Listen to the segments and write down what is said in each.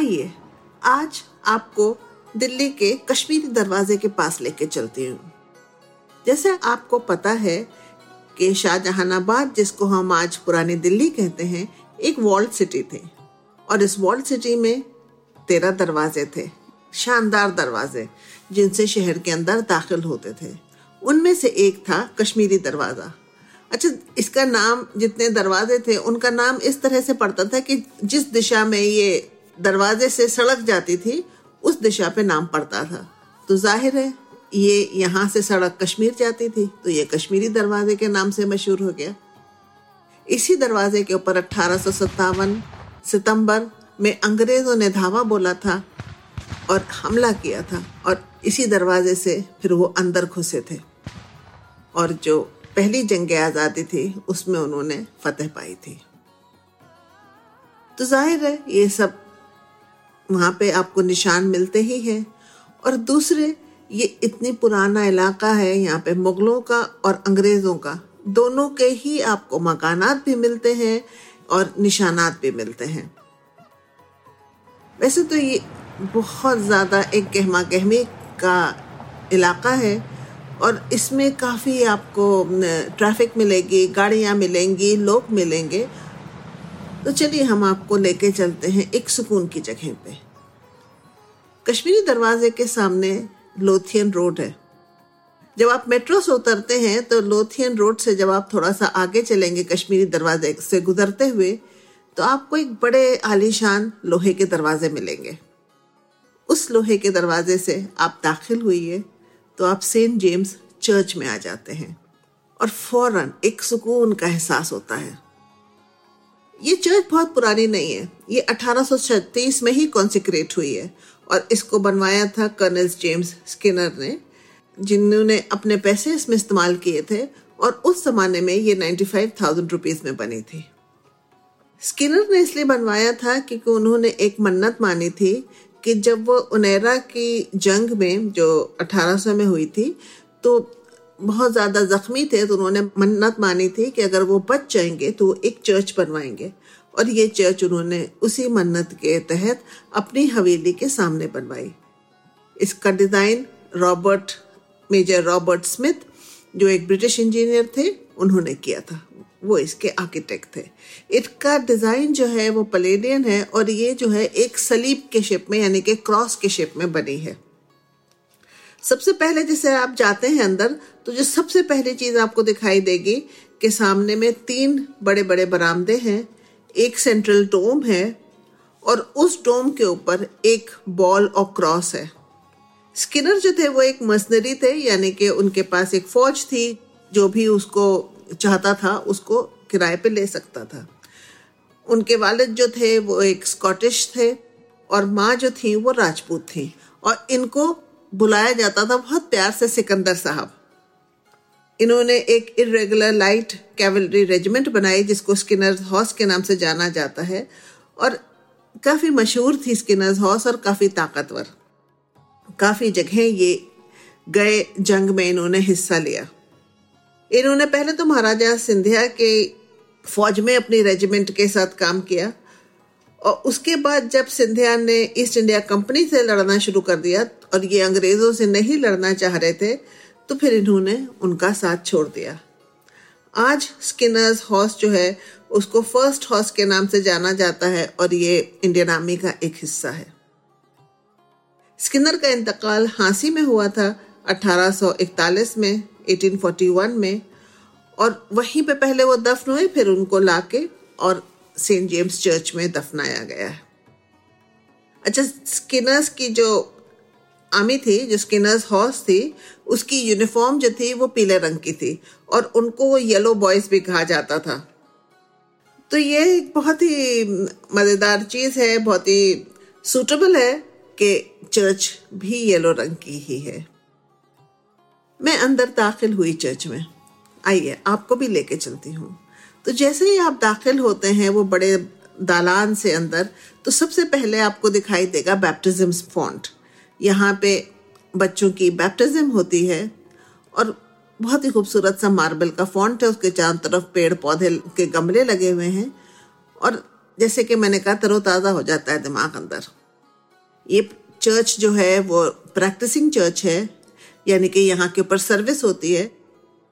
आइए, आज आपको दिल्ली के कश्मीरी दरवाजे के पास लेके चलती हूँ। जैसे आपको पता है कि शाहजहानाबाद, जिसको हम आज पुरानी दिल्ली कहते हैं, एक वॉल्ड सिटी थी। और इस वॉल्ड सिटी में तेरह दरवाजे थे, शानदार दरवाजे, जिनसे शहर के अंदर दाखिल होते थे। उनमें से एक था कश्मीरी दरवाज़ा। अच्छा इसका नाम, जितने दरवाजे थे, उनका नाम इस तरह से पड़ता था कि जिस दिशा में ये दरवाजे से सड़क जाती थी, उस दिशा पे नाम पड़ता था। तो ज़ाहिर है, ये यहाँ से सड़क कश्मीर जाती थी तो ये कश्मीरी दरवाजे के नाम से मशहूर हो गया। इसी दरवाजे के ऊपर अठारह सितंबर में अंग्रेज़ों ने धावा बोला था और हमला किया था और इसी दरवाजे से फिर वो अंदर घुसे थे। और जो पहली जंग आज़ादी थी, उसमें उन्होंने फतेह पाई थी। तो ज़ाहिर है, ये सब वहाँ पे आपको निशान मिलते ही हैं। और दूसरे, ये इतनी पुराना इलाका है यहाँ पे मुगलों का और अंग्रेज़ों का। दोनों के ही आपको मकानात भी मिलते हैं और निशानात भी मिलते हैं। वैसे तो ये बहुत ज़्यादा एक गहमा गहमी का इलाका है और इसमें काफ़ी आपको ट्रैफ़िक मिलेगी, गाड़ियाँ मिलेंगी, लोग मिलेंगे। तो चलिए हम आपको लेके चलते हैं एक सुकून की जगह पे। कश्मीरी दरवाजे के सामने लोथियन रोड है। जब आप मेट्रो से उतरते हैं तो लोथियन रोड से जब आप थोड़ा सा आगे चलेंगे कश्मीरी दरवाजे से गुजरते हुए तो आपको एक बड़े आलीशान लोहे के दरवाजे मिलेंगे। उस लोहे के दरवाजे से आप दाखिल हुई है तो आप सेंट जेम्स चर्च में आ जाते हैं और फ़ौरन एक सुकून का एहसास होता है। ये चर्च बहुत पुरानी नहीं है। ये 1836 में ही कॉन्सिक्रेट हुई है और इसको बनवाया था कर्नल जेम्स स्किनर ने, जिन्होंने अपने पैसे इसमें इस्तेमाल किए थे और उस जमाने में ये नाइन्टी फाइव थाउज़ेंड रुपीज़ में बनी थी। स्किनर ने इसलिए बनवाया था क्योंकि उन्होंने एक मन्नत मानी थी कि जब वो उनेरा की जंग में, जो 1800 में हुई थी तो बहुत ज़्यादा जख्मी थे तो उन्होंने मन्नत मानी थी कि अगर वो बच जाएँगे तो वो एक चर्च बनवाएँगे। और ये चर्च उन्होंने उसी मन्नत के तहत अपनी हवेली के सामने बनवाई। इसका design Robert major Robert Smith जो एक ब्रिटिश इंजीनियर थे, उन्होंने किया था। वो इसके आर्किटेक्ट थे। इसका डिज़ाइन जो है, वो पलेडियन है और ये जो है, एक सलीब के शेप में, यानी कि क्रॉस के शेप में बनी है। सबसे पहले जैसे आप जाते हैं अंदर तो जो सबसे पहली चीज़ आपको दिखाई देगी कि सामने में तीन बड़े बड़े बरामदे हैं। एक सेंट्रल डोम है और उस डोम के ऊपर एक बॉल और क्रॉस है। स्किनर जो थे वो एक मशीनरी थे, यानी कि उनके पास एक फौज थी, जो भी उसको चाहता था, उसको किराए पे ले सकता था। उनके वालिद जो थे वो एक स्कॉटिश थे और माँ जो थी वो राजपूत थी। और इनको बुलाया जाता था बहुत प्यार से सिकंदर साहब। इन्होंने एक इरेगुलर लाइट कैवलरी रेजिमेंट बनाई, जिसको स्किनर हॉस के नाम से जाना जाता है, और काफ़ी मशहूर थी स्किनर हॉस और काफ़ी ताकतवर। काफ़ी जगह ये गए जंग में इन्होंने हिस्सा लिया। इन्होंने पहले तो महाराजा सिंधिया के फौज में अपनी रेजिमेंट के साथ काम किया, और उसके बाद जब सिंधिया ने ईस्ट इंडिया कंपनी से लड़ना शुरू कर दिया, और ये अंग्रेज़ों से नहीं लड़ना चाह रहे थे तो फिर इन्होंने उनका साथ छोड़ दिया। आज स्किनर्स हॉर्स जो है, उसको फ़र्स्ट हॉर्स के नाम से जाना जाता है और ये इंडियन आर्मी का एक हिस्सा है। स्किनर का इंतकाल हांसी में हुआ था 1841 में 1841 में, और वहीं पे पहले वो दफन हुए, फिर उनको लाके और सेंट जेम्स चर्च में दफनाया गया है। अच्छा स्किनर्स की जो आर्मी थी, जो स्किनर्स हॉर्स थी, उसकी यूनिफॉर्म जो थी, वो पीले रंग की थी और उनको वो येलो बॉयज़ भी कहा जाता था। तो ये एक बहुत ही मज़ेदार चीज़ है, बहुत ही सूटेबल है कि चर्च भी येलो रंग की ही है। मैं अंदर दाखिल हुई चर्च में। आइए, आपको भी लेके चलती हूँ। तो जैसे ही आप दाखिल होते हैं, वो बड़े दालान से अंदर तो सबसे पहले आपको दिखाई देगा बैप्टिज्म फॉन्ट यहाँ पे बच्चों की बैप्टिज्म होती है और बहुत ही खूबसूरत सा मार्बल का फॉन्ट है, उसके चारों तरफ़ पेड़ पौधे के गमले लगे हुए हैं और जैसे कि मैंने कहा, तरोताज़ा हो जाता है दिमाग अंदर। ये चर्च जो है, वो प्रैक्टिसिंग चर्च है, यानी कि यहाँ के ऊपर सर्विस होती है।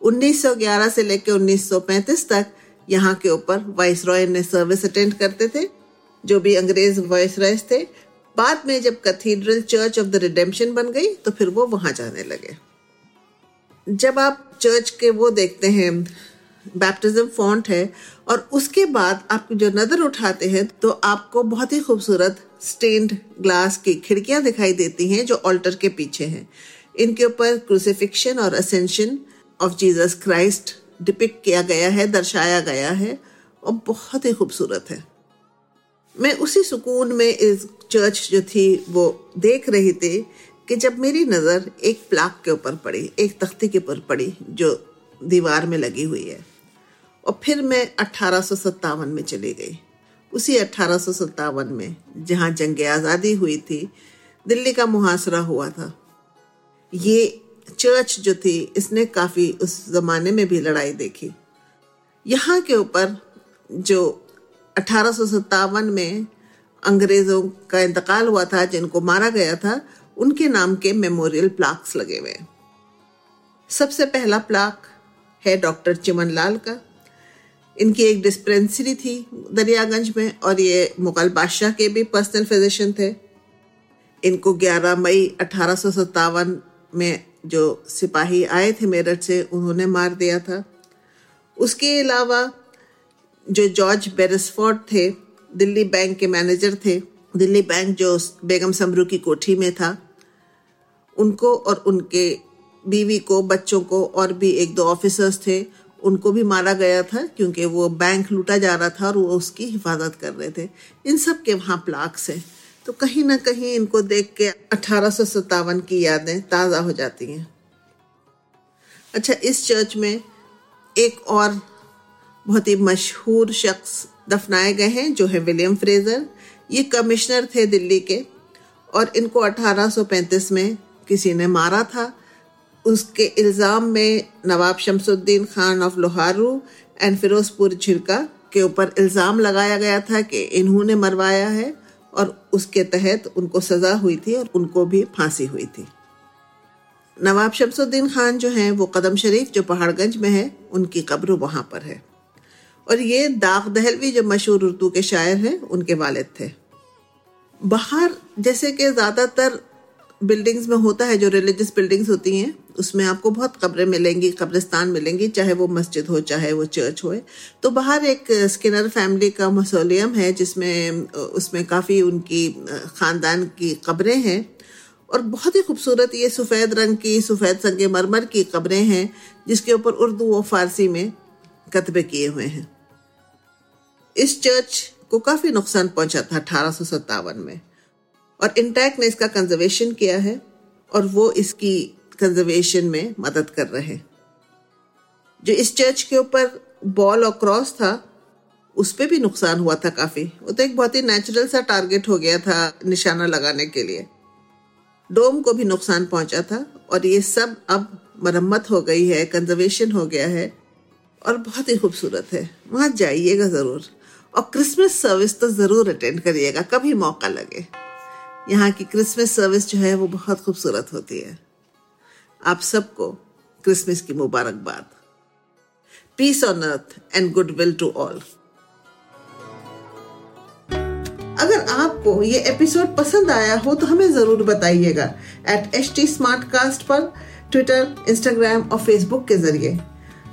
1911 से लेकर 1935 तक यहाँ के ऊपर वाइस रॉय ने सर्विस अटेंड करते थे, जो भी अंग्रेज़ वाइस रॉयस थे बाद में जब cathedral church of the redemption बन गई तो फिर वो वहाँ जाने लगे। जब आप चर्च के वो देखते हैं बैप्टिज्म फॉन्ट है, और उसके बाद आप जो नज़र उठाते हैं तो आपको बहुत ही खूबसूरत स्टेन्ड ग्लास की खिड़कियाँ दिखाई देती हैं, जो ऑल्टर के पीछे हैं। इनके ऊपर क्रूसिफिक्शन और ascension of Jesus Christ depict किया गया है, दर्शाया गया है, और बहुत ही खूबसूरत है। मैं उसी सुकून में इस चर्च जो थी, वो देख रही थी कि जब मेरी नज़र एक प्लाक के ऊपर पड़ी, एक तख्ती के ऊपर पड़ी, जो दीवार में लगी हुई है, और फिर मैं अठारह में चली गई। उसी अठारह में, जहाँ जंग आज़ादी हुई थी, दिल्ली का मुहासरा हुआ था। ये चर्च जो थी, इसने काफ़ी उस ज़माने में भी लड़ाई देखी। यहाँ के ऊपर जो अठारह में अंग्रेज़ों का इंतकाल हुआ था, जिनको मारा गया था, उनके नाम के मेमोरियल प्लाक्स लगे हुए। सबसे पहला प्लाक है डॉक्टर चिमन लाल का। इनकी एक डिस्पेंसरी थी दरियागंज में, और ये मुगल बादशाह के भी पर्सनल फिजिशियन थे। इनको 11 मई अठारह सौ सतावन में जो सिपाही आए थे मेरठ से, उन्होंने मार दिया था। उसके अलावा जो जॉर्ज बेरसफोर्ड थे दिल्ली बैंक के मैनेजर थे। दिल्ली बैंक जो बेगम समरू की कोठी में था, उनको और उनके बीवी को, बच्चों को और भी एक दो ऑफिसर्स थे, उनको भी मारा गया था क्योंकि वो बैंक लूटा जा रहा था और वो उसकी हिफाजत कर रहे थे। इन सब के वहाँ प्लाक्स हैं। तो कहीं ना कहीं इनको देख के अठारह सौ सतावन की यादें ताज़ा हो जाती हैं। अच्छा इस चर्च में एक और बहुत ही मशहूर शख्स दफनाए गए हैं, जो है विलियम फ्रेजर। ये कमिश्नर थे दिल्ली के, और इनको 1835 में किसी ने मारा था। उसके इल्ज़ाम में नवाब शमसुद्दीन खान ऑफ़ लोहारू एंड फिरोजपुर झिरका के ऊपर इल्ज़ाम लगाया गया था कि इन्होंने मरवाया है, और उसके तहत उनको सज़ा हुई थी और उनको भी फांसी हुई थी। नवाब शमसुद्दीन खान जो हैं, वो कदम शरीफ जो पहाड़गंज में है, उनकी कब्र वहाँ पर है। और ये दाग दहलवी जो मशहूर उर्दू के शायर हैं, उनके वालिद थे। बाहर, जैसे कि ज़्यादातर बिल्डिंग्स में होता है, जो रिलीजियस बिल्डिंग्स होती हैं, उसमें आपको बहुत कब्रें मिलेंगी, कब्रिस्तान मिलेंगी, चाहे वो मस्जिद हो, चाहे वो चर्च हो। तो बाहर एक स्किनर फैमिली का मसोलियम है, जिसमें, उसमें काफ़ी उनकी, ख़ानदान की कब्रें हैं। और बहुत ही खूबसूरत ये सफ़ेद रंग की, सफ़ेद संग मरमर की कब्रें हैं, जिसके ऊपर उर्दू व फारसी में कतबे किए हुए हैं। इस चर्च को काफ़ी नुकसान पहुँचा था अठारह में। और इंटैक्ट ने इसका कंजर्वेशन किया है और वो इसकी कंजर्वेशन में मदद कर रहे हैं। जो इस चर्च के ऊपर बॉल और क्रॉस था, उस पर भी नुकसान हुआ था काफ़ी। वो तो एक बहुत ही नेचुरल सा टारगेट हो गया था निशाना लगाने के लिए। डोम को भी नुकसान पहुँचा था और ये सब अब मरम्मत हो गई है कंजर्वेशन हो गया है। और बहुत ही खूबसूरत है। वहाँ जाइएगा ज़रूर। और क्रिसमस सर्विस तो ज़रूर अटेंड करिएगा कभी मौका लगे। यहाँ की क्रिसमस सर्विस जो है वो बहुत खूबसूरत होती है। आप सबको क्रिसमस की मुबारकबाद। Peace on earth, and goodwill to all अगर आपको ये एपिसोड पसंद आया हो तो हमें ज़रूर बताइएगा। At H T Smartcast पर ट्विटर इंस्टाग्राम और फेसबुक के ज़रिए।